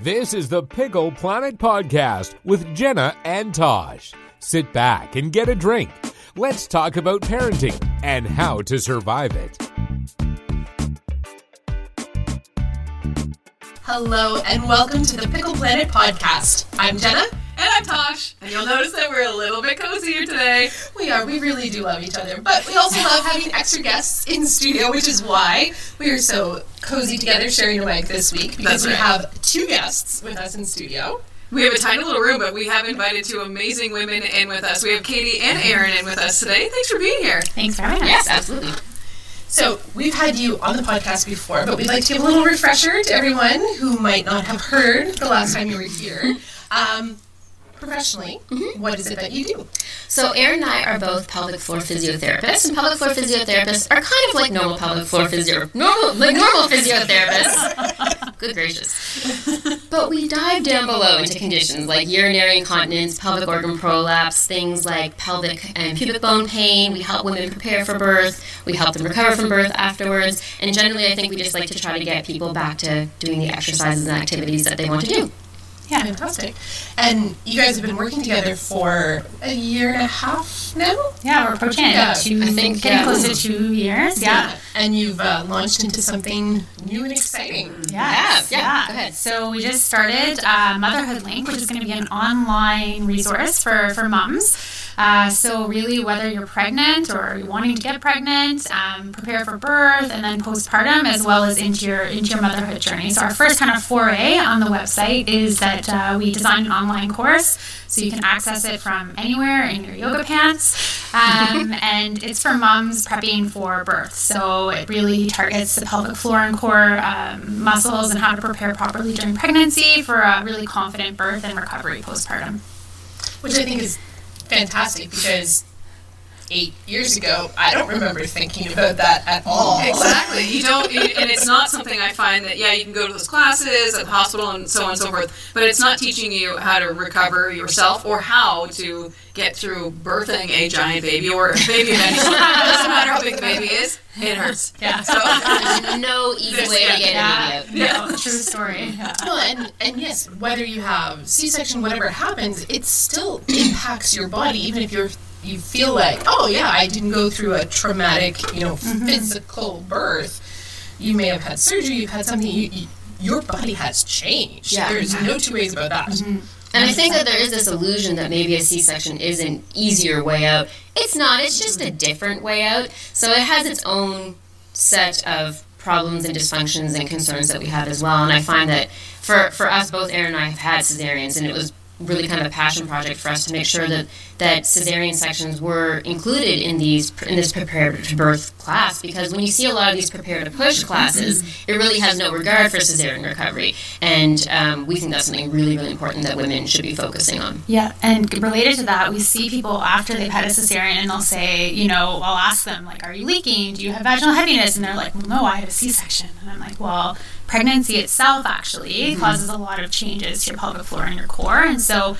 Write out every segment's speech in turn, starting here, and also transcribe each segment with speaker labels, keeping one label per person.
Speaker 1: This is the Pickle Planet Podcast with Jenna and Tosh. Sit back and get a drink. Let's talk about parenting and how to survive it.
Speaker 2: Hello and welcome to the Pickle Planet podcast. I'm Jenna.
Speaker 3: And I'm Tosh. And you'll notice that we're a little bit cozier today.
Speaker 2: We are, we really do love each other, but we also love having extra guests in studio, which is why we are so cozy together sharing a mic this week because
Speaker 3: That's
Speaker 2: we have two guests with us in studio.
Speaker 3: We have a tiny little room, but we have invited two amazing women in with us. We have Katie and Eryn in with us today. Thanks for being here.
Speaker 4: Thanks for having us.
Speaker 2: Yes, absolutely. So we've had you on the podcast before, but we'd like to give a little refresher to everyone who might not have heard the last time you were here. Um, professionally, mm-hmm. what is it that you do?
Speaker 5: So Eryn and I are both pelvic floor physiotherapists, and pelvic floor physiotherapists are kind of like normal pelvic floor physio, normal like normal physiotherapists. Good gracious! But we dive down below into conditions like urinary incontinence, pelvic organ prolapse, things like pelvic and pubic bone pain. We help women prepare for birth. We help them recover from birth afterwards. And generally, I think we just like to try to get people back to doing the exercises and activities that they want to do.
Speaker 4: Yeah.
Speaker 2: Fantastic. And you guys have been working together for a year and a half now?
Speaker 4: Yeah, we're approaching it
Speaker 2: Yeah,
Speaker 4: two,
Speaker 5: I think,
Speaker 4: getting
Speaker 5: yeah.
Speaker 4: close to two years. Yeah.
Speaker 2: And you've uh, launched into something new and exciting.
Speaker 4: Yes,
Speaker 5: Yeah, yeah, go ahead.
Speaker 4: So we just started uh, Motherhood Link, which is going to be an online resource for, for moms. Uh, so really, whether you're pregnant or you're wanting to get pregnant, um, prepare for birth, and then postpartum, as well as into your into your motherhood journey. So our first kind of foray on the website is that uh, we designed an online course, so you can access it from anywhere in your yoga pants, um, and it's for moms prepping for birth. So it really targets the pelvic floor and core um, muscles and how to prepare properly during pregnancy for a really confident birth and recovery postpartum.
Speaker 2: Which I think is fantastic because eight years ago, I don't remember thinking about that at all.
Speaker 3: Exactly. You don't, and it's not something I find that, yeah, you can go to those classes at the hospital and so on and so forth, but it's not teaching you how to recover yourself or how to get through birthing a giant baby or a baby of any sort. It doesn't matter how big the baby is, it hurts.
Speaker 4: Yeah.
Speaker 3: So,
Speaker 5: There's no easy way to get
Speaker 4: Yeah.
Speaker 5: it immediate.
Speaker 4: No, true story. Yeah.
Speaker 2: Well, and, and yes, whether you have C-section, whatever happens, it still impacts your body, even if you're you feel like, oh yeah, I didn't go through a traumatic, you know, mm-hmm. physical birth. You may have had surgery, you've had something. You, you, your body has changed.
Speaker 5: Yeah.
Speaker 2: There's no two ways about that. Mm-hmm.
Speaker 5: And I think that there is this illusion that maybe a C-section is an easier way out. It's not. It's just a different way out. So it has its own set of problems and dysfunctions and concerns that we have as well. And I find that for for us both, Eryn and I have had cesareans, and it was really kind of a passion project for us to make sure that that cesarean sections were included in these in this prepare to birth class because when you see a lot of these prepare to push classes it really has no regard for cesarean recovery and um, we think that's something really really important that women should be focusing on
Speaker 4: Yeah, and related to that, we see people after they've had a cesarean and they'll say, you know, I'll ask them, like, are you leaking? Do you have vaginal heaviness? And they're like, well, no, I had a C section. And I'm like, well, pregnancy itself actually causes a lot of changes to your pelvic floor and your core. And so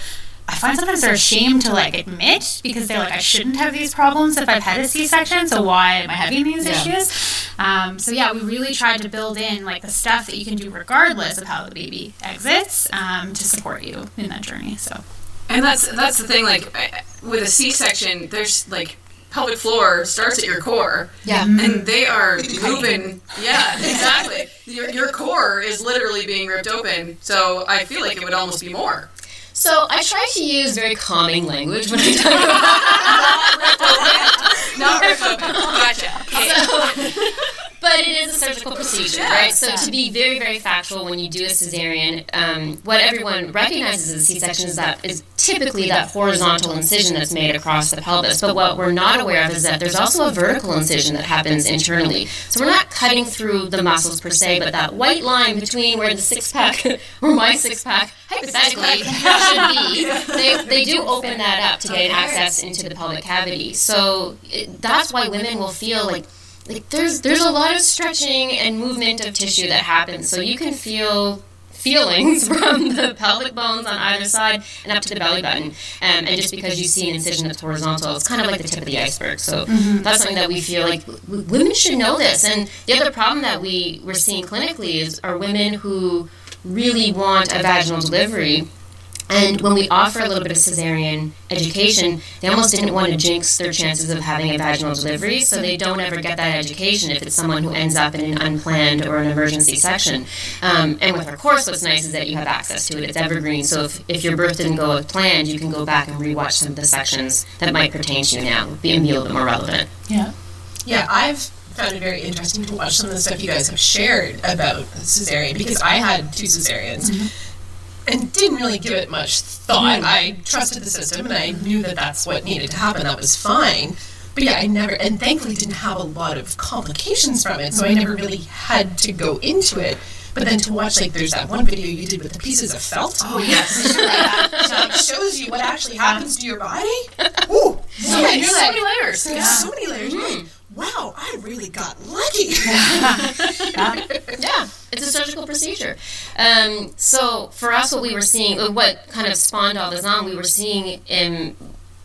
Speaker 4: I find sometimes they're ashamed to like admit because they're like, I shouldn't have these problems if I've had a C section. So why am I having these
Speaker 5: Yeah.
Speaker 4: issues? Um, so yeah, we really tried to build in like the stuff that you can do regardless of how the baby exits um, to support you in that journey. So.
Speaker 3: And that's that's the thing. Like with a C-section, there's like pelvic floor starts at your core.
Speaker 5: Yeah.
Speaker 3: And they are moving. Yeah, exactly. Your your core is literally being ripped open. So I feel like it would almost be more.
Speaker 5: so i try to use very calming language when i talk about
Speaker 3: Not ripped open. Gotcha. Okay.
Speaker 5: But it is a surgical procedure, right? So to be very, very factual, when you do a cesarean, um, what everyone recognizes as a C-section is that is typically that horizontal incision that's made across the pelvis. But what we're not aware of is that there's also a vertical incision that happens internally. So we're not cutting through the muscles per se, but that white line between where the six pack or my six pack hypothetically should be, they, they do open that up to gain access into the pelvic cavity. So it, that's why women will feel like like there's there's a lot of stretching and movement of tissue that happens so you can feel feelings from the pelvic bones on either side and up to the belly button. Um, and just because you see an incision that's horizontal it's kind of like the tip of the iceberg. So that's something that we feel like w- women should know this. And the other problem that we we're seeing clinically is are women who really want a vaginal delivery. And when we offer a little bit of cesarean education, they almost didn't want to jinx their chances of having a vaginal delivery, so they don't ever get that education if it's someone who ends up in an unplanned or an emergency section. Um, and with our course, what's nice is that you have access to it. It's evergreen, so if, if your birth didn't go as planned, you can go back and rewatch some of the sections that might pertain to you now, be, and be a little bit more relevant.
Speaker 4: Yeah.
Speaker 2: Yeah, I've found it very interesting to watch some of the stuff you guys have shared about cesarean because I had two cesareans and didn't really give it much thought. Hmm. I trusted the system and I knew that that's what needed to happen. That was fine. But yeah, I never, and thankfully didn't have a lot of complications from it, so I never really had to go into it. But then to watch, like, there's that one video you did with the pieces of felt.
Speaker 3: Oh yes.
Speaker 2: So it like, shows you what actually happens to your body. Ooh, so
Speaker 3: yeah,
Speaker 2: you're
Speaker 3: so
Speaker 2: like,
Speaker 3: many layers.
Speaker 2: there's so many layers. Like, wow, I really got lucky.
Speaker 5: Yeah, it's a surgical procedure. Um, so for us, what we were seeing, uh, what kind of spawned all this on, we were seeing, um,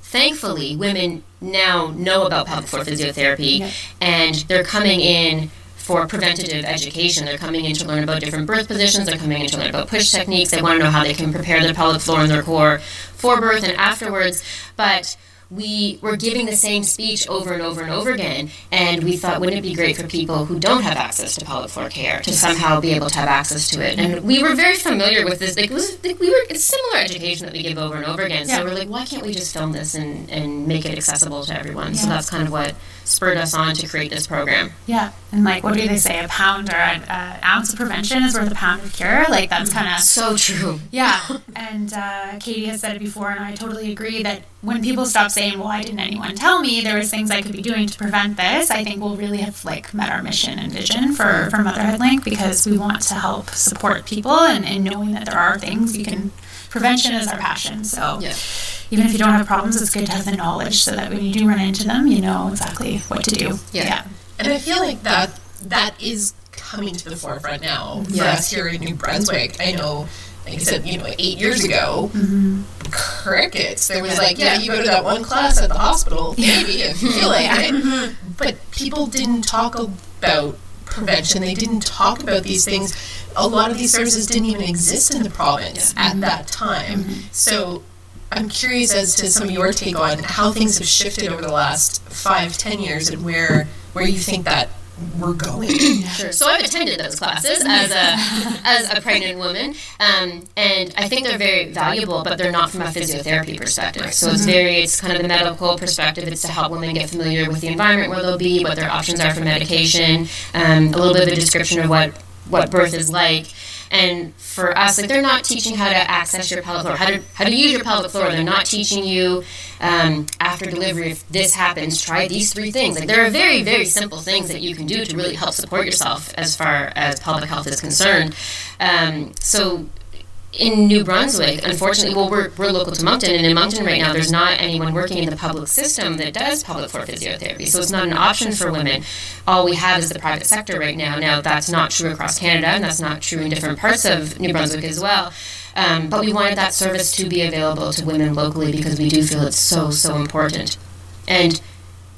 Speaker 5: thankfully, women now know about pelvic floor physiotherapy, and they're coming in for preventative education. They're coming in to learn about different birth positions. They're coming in to learn about push techniques. They want to know how they can prepare their pelvic floor and their core for birth and afterwards. But we were giving the same speech over and over and over again, and we thought, wouldn't it be great for people who don't have access to pelvic floor care to somehow be able to have access to it? And we were very familiar with this. Like, it was like we were it's similar education that we give over and over again. So
Speaker 4: Yeah.
Speaker 5: we're like, why can't we just film this and, and make it accessible to everyone? So that's kind of what spurred us on to create this program.
Speaker 4: Yeah. And like, what do they say? A pound or an uh, ounce of prevention is worth a pound of cure. Like, that's kind of.
Speaker 5: So true.
Speaker 4: Yeah. And uh, Katie has said it before, and I totally agree that when people stop saying, "Why didn't anyone tell me?" There was things I could be doing to prevent this. I think we'll really have like met our mission and vision for for Motherhood Link because we want to help support people and, and knowing that there are things you can. Prevention is our passion. So
Speaker 5: Yeah.
Speaker 4: even if you don't have problems, it's good to have the knowledge so that when you do run into them, you know exactly what to do.
Speaker 5: Yeah.
Speaker 2: And I feel like that that is coming to the forefront now for
Speaker 5: Yeah.
Speaker 2: us here in New Brunswick. I know, like I said, you know, eight years ago, mm-hmm. Crickets. There was like, yeah, you go to that one class at the hospital, maybe if you feel like it. Mm-hmm. But people didn't talk about prevention. They didn't talk about these things. A lot of these services didn't even exist in the province at mm-hmm. that time. Mm-hmm. So I'm curious as to some of your take on how things have shifted over the last five, ten years, and where where you think that we're going.
Speaker 5: Sure. So I've attended those classes as a as a pregnant woman, um, and I think they're very valuable, but they're not from a physiotherapy perspective. So it's very it's kind of the medical perspective. It's to help women get familiar with the environment where they'll be, what their options are for medication, um, a little bit of a description of what what birth is like. And for us, like they're not teaching how to access your pelvic floor, how to how to use your pelvic floor. They're not teaching you um, after delivery if this happens, try these three things. Like there are very very simple things that you can do to really help support yourself as far as pelvic health is concerned. Um, so in New Brunswick, unfortunately, well, we're, we're local to Moncton, and in Moncton right now, there's not anyone working in the public system that does pelvic floor physiotherapy. So it's not an option for women. All we have is the private sector right now. Now, that's not true across Canada, and that's not true in different parts of New Brunswick as well. Um, but we wanted that service to be available to women locally because we do feel it's so, so important. And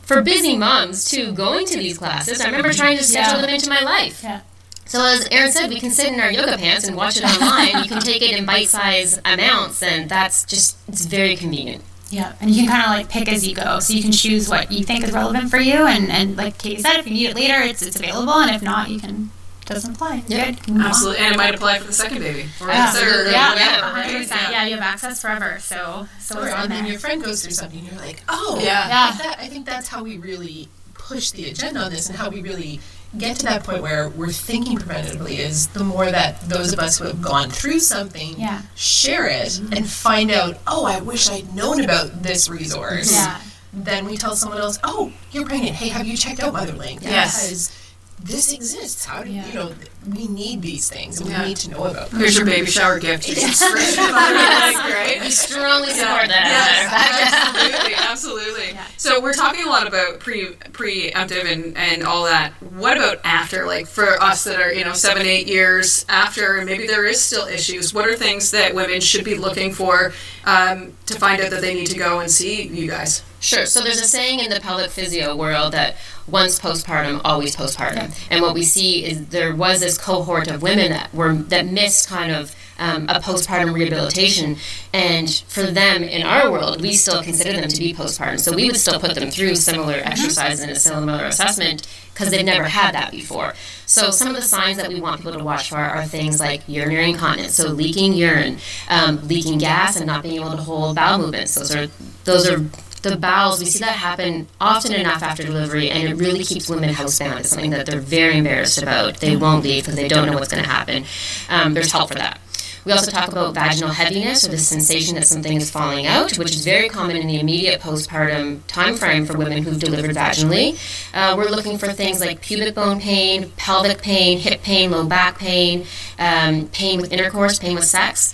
Speaker 5: for busy moms, too, going to these classes, I remember trying to schedule
Speaker 4: Yeah.
Speaker 5: them into my life.
Speaker 4: Yeah.
Speaker 5: So as Eryn said, we can sit in our yoga pants and watch it online. you can take it in bite-sized amounts, and that's just it's very convenient.
Speaker 4: Yeah, and you can kind of like pick as you go, so you can choose what you think is relevant for you, and, and like Katie said, if you need it later, it's it's available, and if not, you can it doesn't apply.
Speaker 5: Yeah.
Speaker 4: Good. Move on.
Speaker 3: Absolutely, and it might apply for the second baby or
Speaker 4: Yeah.
Speaker 3: the third, or
Speaker 4: Yeah,
Speaker 3: whatever,
Speaker 4: yeah, Yeah, you have access forever, so so
Speaker 2: Or,
Speaker 4: it's on
Speaker 2: and then your friend goes through something, and you're like, oh,
Speaker 3: Yeah.
Speaker 4: Yeah.
Speaker 2: Like that, I think that's how we really push the agenda on this, and how we really get to that point where we're thinking preventatively. Is the more that those of us who have gone through something
Speaker 4: Yeah.
Speaker 2: share it mm-hmm. and find out, oh, I wish I'd known about this resource.
Speaker 4: Yeah.
Speaker 2: Then we tell someone else, oh, you're pregnant. Hey, have you checked out Motherlink?
Speaker 3: Yes.
Speaker 2: Because this exists. How do
Speaker 4: Yeah.
Speaker 2: you know? We need these things, and
Speaker 3: Yeah.
Speaker 2: we need to know about them.
Speaker 3: Here's your baby shower gift. You subscribe to Motherhood Link, right?
Speaker 5: We strongly support that. As a matter of fact.
Speaker 3: Yes, absolutely, absolutely. So we're talking a lot about pre preemptive and and all that. What about after? Like for us that are you know seven eight years after, and maybe there is still issues. What are things that women should be looking for um, to find out that they need to go and see you guys?
Speaker 5: Sure. So there's a saying in the pelvic physio world that once postpartum, always postpartum. And what we see is there was this cohort of women that were that missed kind of um, a postpartum rehabilitation, and for them in our world, we still consider them to be postpartum. So we would still put them through similar exercise and a similar assessment because they've never had that before. So some of the signs that we want people to watch for are things like urinary incontinence, so leaking urine, um, leaking gas, and not being able to hold bowel movements. Those are those are the bowels. We see that happen often enough after delivery, and it really keeps women housebound. It's something that they're very embarrassed about. They won't leave because they don't know what's going to happen. Um, there's help for that. We also talk about vaginal heaviness or the sensation that something is falling out, which is very common in the immediate postpartum time frame for women who've delivered vaginally. Uh, we're looking for things like pubic bone pain, pelvic pain, hip pain, low back pain, um, pain with intercourse, pain with sex.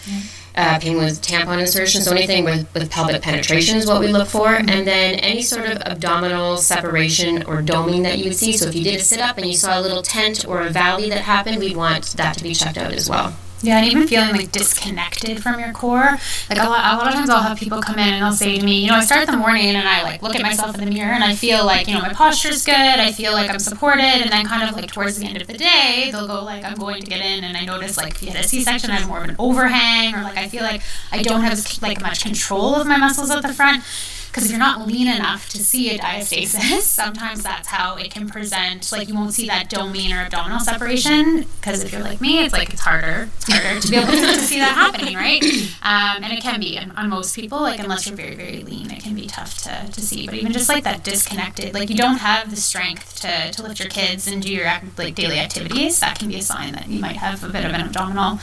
Speaker 5: Uh, pain with tampon insertion, so anything with, with pelvic penetration is what we look for, and then any sort of abdominal separation or doming that you would see. So if you did a sit up and you saw a little tent or a valley that happened, we'd want that to be checked out as well.
Speaker 4: Yeah, and even mm-hmm. feeling like disconnected from your core. Like a lot, a lot of times I'll have people come in and they'll say to me, you know, I start the morning and I like look at myself in the mirror and I feel like, you know, my posture's good. I feel like I'm supported. And then kind of like towards the end of the day, they'll go like, I'm going to get in and I notice like if you had a C-section, I have more of an overhang or like I feel like I don't have like much control of my muscles at the front because if you're not lean enough to see a diastasis, sometimes that's how it can present. Like you won't see that doming or abdominal separation because if you're like me, it's like it's harder. It's harder to be able to, see that happening, right? Um, and it can be on, on, most people, like unless you're very very lean, it can be tough to, to see. But even just like that disconnected, like you don't have the strength to, to lift your kids and do your like daily activities, that can be a sign that you might have a bit of an abdominal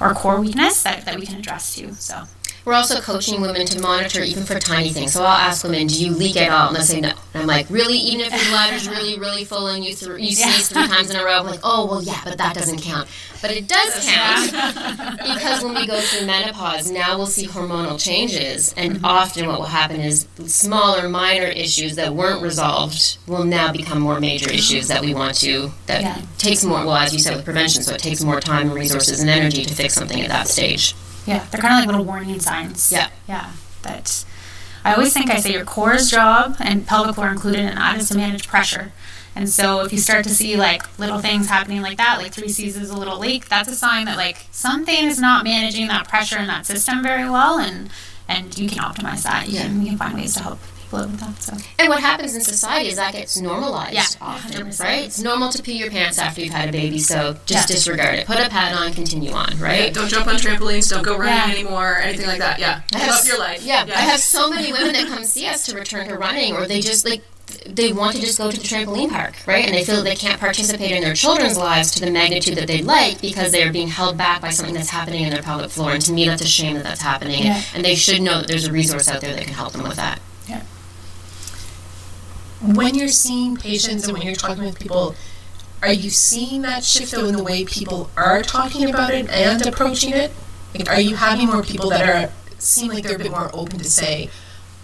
Speaker 4: or core weakness that, that we can address too. So.
Speaker 5: We're also coaching women to monitor even for tiny things. So I'll ask women, "Do you leak at all?" And they say no. And I'm like, "Really? Even if your bladder's really, really full and you th- you sneeze three times in a row?" I'm like, "Oh well, yeah, but that doesn't count." But it does count because when we go through menopause, now we'll see hormonal changes, and mm-hmm. often what will happen is smaller, minor issues that weren't resolved will now become more major issues that we want to. That yeah. takes more. Well, as you said with prevention, so it takes more time and resources and energy to fix something at that stage.
Speaker 4: Yeah, they're kind of like little warning signs.
Speaker 5: Yeah.
Speaker 4: Yeah. That I always think I say your core's job and pelvic floor included in that is to manage pressure. And so if you start to see like little things happening like that, like three C's is a little leak, that's a sign that like something is not managing that pressure in that system very well and and you can optimize that. You yeah. can you can find ways to help with that. So.
Speaker 5: And what happens in society is that gets normalized yeah, often, 100%. right? It's normal to pee your pants after you've had a baby, so just yeah. disregard it. Put a pad on, continue on, right?
Speaker 3: Yeah, don't jump on trampolines, don't go running anymore, anything like that. Yeah, I have, your life.
Speaker 5: Yeah, I have so many women that come see us to return to running, or they just like they want to just go to the trampoline park, right? And they feel that they can't participate in their children's lives to the magnitude that they'd like because they're being held back by something that's happening in their pelvic floor. And to me, that's a shame that that's happening. Yeah. And they should know that there's a resource out there that can help them with that
Speaker 2: when you're seeing patients and when you're talking with people, are you seeing that shift though in the way people are talking about it and approaching it? Like, are you having more people that are seem like they're a bit more open to say,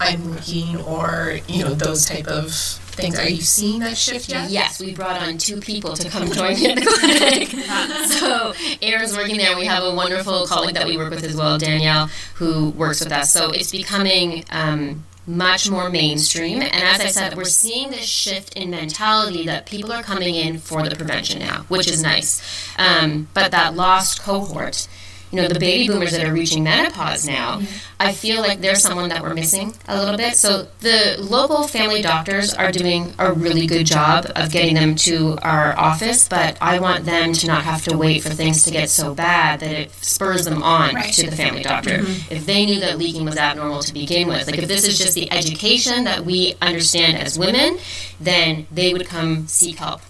Speaker 2: "I'm leaking" or you know those type of things? Are you seeing that shift yet?
Speaker 5: Yes, we brought on two people to come join me the clinic. so Eryn's working there. We have a wonderful colleague that we work with as well, Danielle, who works with us. So it's becoming. Um, much more mainstream. And as I said, we're seeing this shift in mentality that people are coming in for the prevention now, which is nice. Um, but that lost cohort you know, the baby boomers that are reaching menopause now, I feel like they're someone that we're missing a little bit. So the local family doctors are doing a really good job of getting them to our office, but I want them to not have to wait for things to get so bad that it spurs them on right. to the family doctor. Mm-hmm. If they knew that leaking was abnormal to begin with, like if this is just the education that we understand as women, then they would come seek help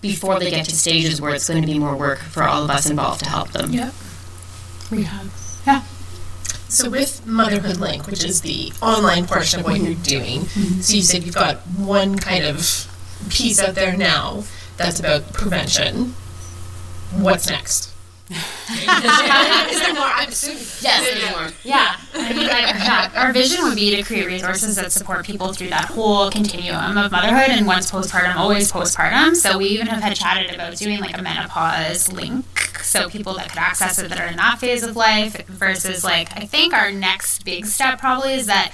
Speaker 5: before they get to stages where it's going to be more work for all of us involved to help them.
Speaker 4: Yep rehab. Yeah.
Speaker 2: So with Motherhood Link, which is the online portion of what you're doing, mm-hmm. so you said you've got one kind of piece out there now that's about prevention. What's next? is there more? I'm assuming.
Speaker 5: Yes, there's more.
Speaker 4: Yeah. I mean, like, yeah, our vision would be to create resources that support people through that whole continuum of motherhood and once postpartum, always postpartum. So we even have had chatted about doing like a menopause link. So people that could access it that are in that phase of life versus like, I think our next big step probably is that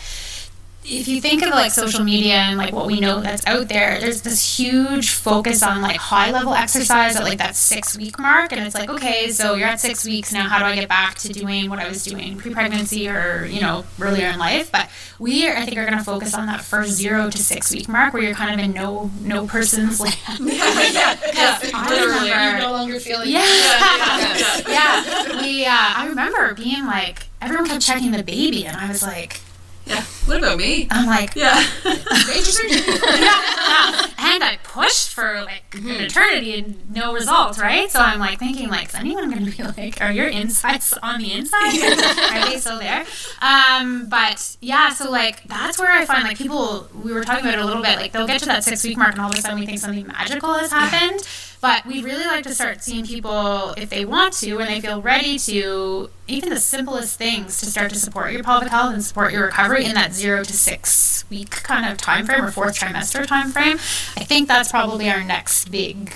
Speaker 4: if you think of like social media and like what we know that's out there, there's this huge focus on like high level exercise at like that six week mark. And it's like, okay, so you're at six weeks now. How do I get back to doing what I was doing pre pregnancy or, you know, earlier in life? But we, are, I think, are going to focus on that first zero to six week mark where you're kind of in no no person's land.
Speaker 3: yeah, yeah,
Speaker 4: I
Speaker 3: literally.
Speaker 4: remember-
Speaker 2: You no longer feel like
Speaker 4: Yeah.
Speaker 3: Yeah, yeah, yeah.
Speaker 4: yeah. We, uh, I remember being like, everyone kept checking the baby. And I was like,
Speaker 3: Yeah. What about me?
Speaker 4: I'm like,
Speaker 3: Yeah.
Speaker 2: major surgery.
Speaker 4: and I pushed for like an eternity and no results, right? So I'm like thinking, like, is anyone going to be like, are your insides on the inside? are they still there? Um, but yeah, so like that's where I find like people. We were talking about it a little bit. Like they'll get to that six week mark, and all of a sudden we think something magical has happened. But we really like to start seeing people if they want to and they feel ready to, even the simplest things to start to support your pelvic health and support your recovery in that zero to six week kind of time frame or fourth trimester time frame. I think that's probably our next big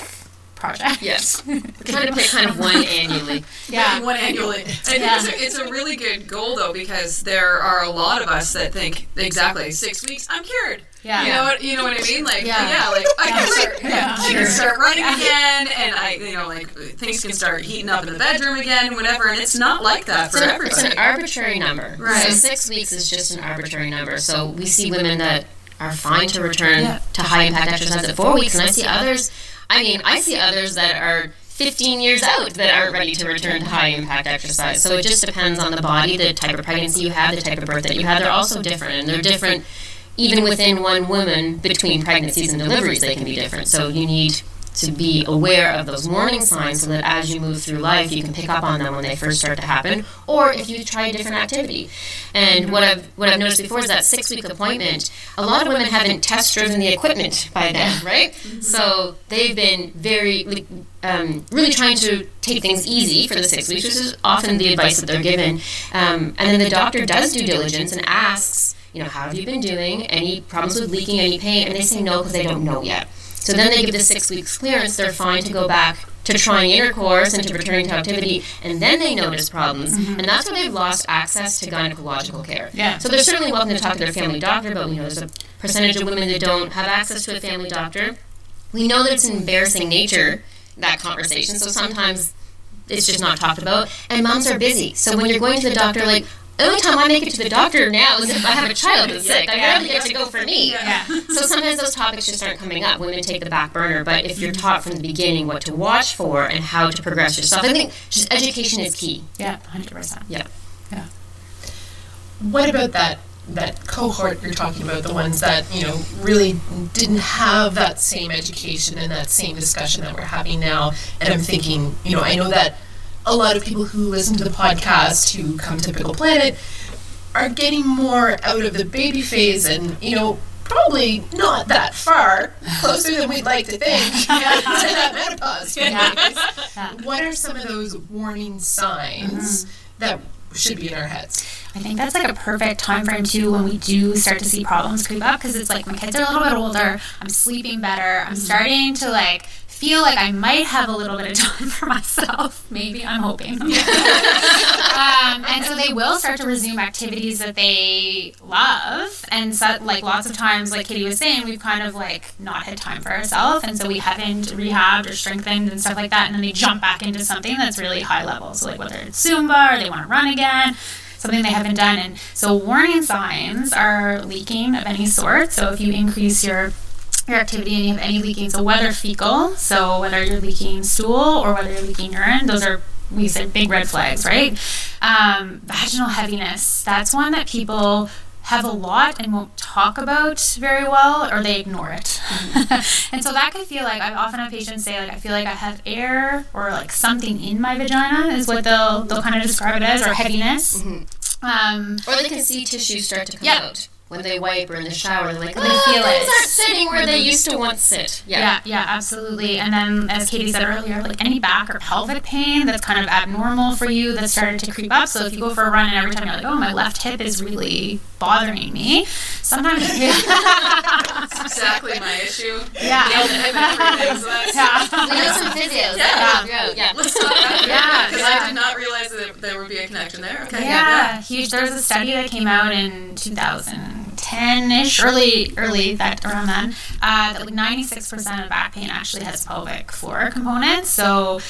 Speaker 4: project.
Speaker 5: Yes. We're trying to pick kind of one annually.
Speaker 4: Yeah.
Speaker 3: one annually. I think
Speaker 4: Yeah.
Speaker 3: it's, a, it's a really good goal though because there are a lot of us that think exactly six weeks I'm cured.
Speaker 4: Yeah.
Speaker 3: You know what you know what I mean? Like
Speaker 4: Yeah.
Speaker 3: yeah, like I can start
Speaker 4: Yeah.
Speaker 3: I can start running again and I you know like things can start heating up in the bedroom again and whatever and it's not like that for
Speaker 5: It's an, it's an arbitrary number.
Speaker 3: Right.
Speaker 5: So six weeks is just an arbitrary number. So we see women that are fine to return
Speaker 3: Yeah.
Speaker 5: to high impact exercise at four weeks, and I see others. I mean, I see others that are 15 years out that aren't ready to return to high impact exercise. So it just depends on the body, the type of pregnancy you have, the type of birth that you have. They're also different, and they're different even within one woman between pregnancies and deliveries. They can be different. So you need to be aware of those warning signs so that as you move through life you can pick up on them when they first start to happen or if you try a different activity and what i've what i've noticed before is that six week appointment a lot of women haven't test driven the equipment by then right so they've been very um, really trying to take things easy for the six weeks which is often the advice that they're given um, and then the doctor does due diligence and asks you know how have you been doing any problems with leaking any pain and they say no because they don't know yet so then they give the six weeks clearance, they're fine to go back to trying intercourse and to returning to activity, and then they notice problems. Mm-hmm. And that's where they've lost access to gynecological care.
Speaker 4: Yeah.
Speaker 5: So they're certainly welcome to talk to their family doctor, but we know there's a percentage of women that don't have access to a family doctor. We know that it's an embarrassing nature, that conversation, so sometimes it's just not talked about. And moms are busy. So when you're going to the doctor, like, the only time I make it to the doctor now is if I have a child that's sick. I barely get to go for me.
Speaker 4: Yeah.
Speaker 5: So sometimes those topics just aren't coming up. Women take the back burner, but if you're taught from the beginning what to watch for and how to progress yourself, I think just education is key.
Speaker 4: Yeah, 100%.
Speaker 5: Yeah. Yeah.
Speaker 2: What about that that cohort you're talking about, the ones that, you know, really didn't have that same education and that same discussion that we're having now? And I'm thinking, you know, I know that a lot of people who listen to the podcast who come to Pickle Planet are getting more out of the baby phase and, you know, probably not that far closer than we'd like to think to that menopause phase. What are some of those warning signs mm-hmm. that should be in our heads?
Speaker 4: I think that's like a perfect time frame too when we do start to see problems creep up because it's like my kids are a little bit older, I'm sleeping better, I'm starting to like feel like I might have a little bit of time for myself. Maybe I'm hoping. um, and so they will start to resume activities that they love, and so like lots of times, like Katie was saying, we've kind of like not had time for ourselves, and so we haven't rehabbed or strengthened and stuff like that, and then they jump back into something that's really high level. So like whether it's Zumba or they want to run again something they haven't done. And so warning signs are leaking of any sort. So if you increase your your activity and you have any leaking, so whether fecal, so whether you're leaking stool or whether you're leaking urine, those are we said big red flags, right? Um, vaginal heaviness, that's one that people have a lot and won't talk about very well or they ignore it. and so that could feel like I've often have patients say like I feel like I have air or like something in my vagina is what they'll they'll kind of describe it as or heaviness. Um,
Speaker 5: Or they can see tissues start to come
Speaker 4: Yeah.
Speaker 5: out when they wipe or in the shower. They're like,
Speaker 4: They
Speaker 5: oh,
Speaker 4: feel
Speaker 5: things
Speaker 4: it.
Speaker 5: aren't sitting where they used to once sit. Yeah.
Speaker 4: Yeah, yeah, absolutely. And then, as Katie said earlier, like any back or pelvic pain that's kind of abnormal for you that started to creep up. So if you go for a run and every time you're like, oh, my left hip is really bothering me, sometimes.
Speaker 3: That's exactly my issue.
Speaker 4: Yeah.
Speaker 3: Yeah, I've been through things, so
Speaker 4: yeah.
Speaker 5: We know some physios.
Speaker 3: Yeah.
Speaker 5: Yeah. yeah.
Speaker 3: Let's talk about it.
Speaker 4: Yeah,
Speaker 3: Because
Speaker 4: yeah.
Speaker 3: I did not realize that there would be a connection there. Okay.
Speaker 4: Yeah, huge. There was a study that came out in 2010, 2010-ish, early, early that around then, uh, that like 96% of back pain actually has pelvic floor components. So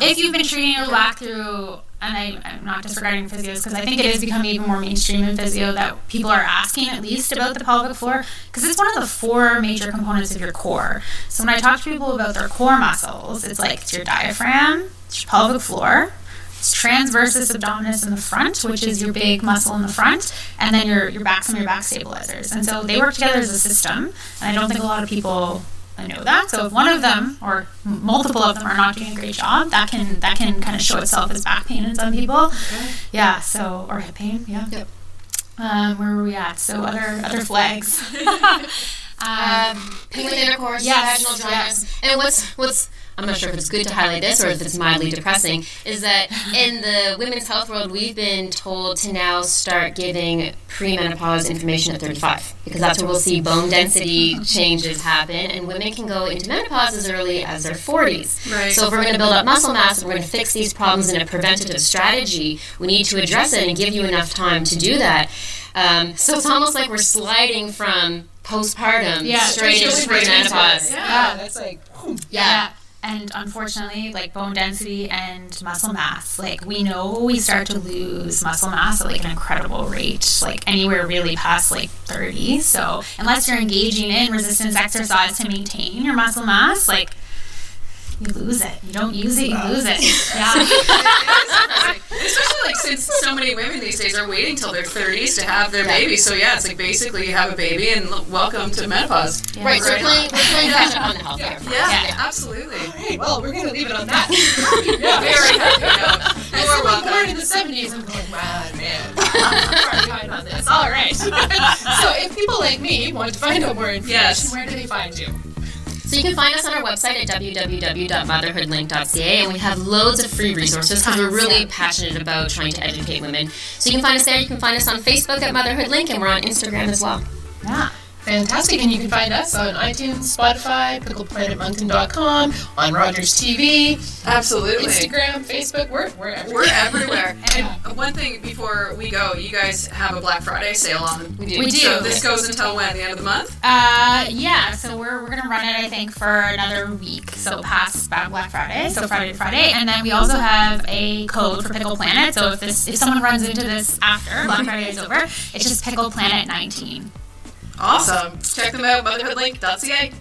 Speaker 4: if you've been treating your back through and I, I'm not disregarding physios because I think it is becoming even more mainstream in physio that people are asking at least about the pelvic floor because it's one of the four major components of your core. So when I talk to people about their core muscles, it's like it's your diaphragm, it's your pelvic floor, it's transversus abdominis in the front, which is your big muscle in the front, and then your your back, of your back stabilizers. And so they work together as a system. And I don't think a lot of people know that. So if one of them or multiple of them are not doing a great job, that can that can kind of show itself as back pain in some people.
Speaker 2: Okay.
Speaker 4: Yeah. So or hip pain. Yeah.
Speaker 2: Yep.
Speaker 4: Um, where were we at? So other other flags. um,
Speaker 5: Pain with intercourse,
Speaker 4: Yes,
Speaker 5: vaginal
Speaker 4: yes.
Speaker 5: dryness. And what's what's I'm not sure if it's good to highlight this or if it's mildly depressing, is that in the women's health world we've been told to now start giving premenopause information at 35 because that's where we'll see bone density changes happen and women can go into menopause as early as their 40s.
Speaker 3: Right.
Speaker 5: So if we're going to build up muscle mass and we're going to fix these problems in a preventative strategy, we need to address it and give you enough time to do that. Um, so it's almost like we're sliding from postpartum
Speaker 4: Yeah,
Speaker 5: straight into
Speaker 2: straight into
Speaker 5: premenopause.
Speaker 2: Yeah, that's like,
Speaker 4: yeah. And unfortunately, like bone density and muscle mass, like we know we start to lose muscle mass at like an incredible rate, like anywhere really past like 30. So unless you're engaging in resistance exercise to maintain your muscle mass, like you lose it. You don't use it, you lose it. Yeah.
Speaker 3: Especially like since so many women these days are waiting till their 30s to have their baby. So yeah, it's like basically you have a baby and l- welcome to menopause.
Speaker 4: Yeah.
Speaker 5: Right, so we're
Speaker 3: Right.
Speaker 5: playing, we're playing catch up on the healthcare. front.
Speaker 3: Yeah, absolutely.
Speaker 2: hey, well, we're going to leave it on that.
Speaker 3: Very happy note.
Speaker 2: As
Speaker 3: You're
Speaker 2: born in the 70s, I'm going, wow, man. I'm far behind on this. All right. so if people like me want to find out more information,
Speaker 3: Yes.
Speaker 2: where do they find you?
Speaker 5: So you can find us on our website at www.motherhoodlink.ca, and we have loads of free resources because we're really passionate about trying to educate women. So you can find us there. You can find us on Facebook at Motherhood Link, and we're on Instagram as well.
Speaker 4: yeah.
Speaker 2: Fantastic. And you can find us on iTunes, Spotify, pickleplanetmoncton.com, on Rogers TV,
Speaker 3: Absolutely.
Speaker 2: Instagram, Facebook. We're, we're everywhere.
Speaker 3: We're everywhere. And one thing before we go, you guys have a Black Friday sale on.
Speaker 5: We do.
Speaker 4: We do.
Speaker 3: So this goes until when? The end of the month?
Speaker 4: Uh, yeah, so we're, we're gonna run it, I think, for another week. So past Black Friday, so Friday to Friday, and then we also have a code for Pickle Planet. So if this if someone runs into this after Black Friday is over, it's just Pickle Planet 19.
Speaker 3: Awesome. Check them out, motherhoodlink.ca.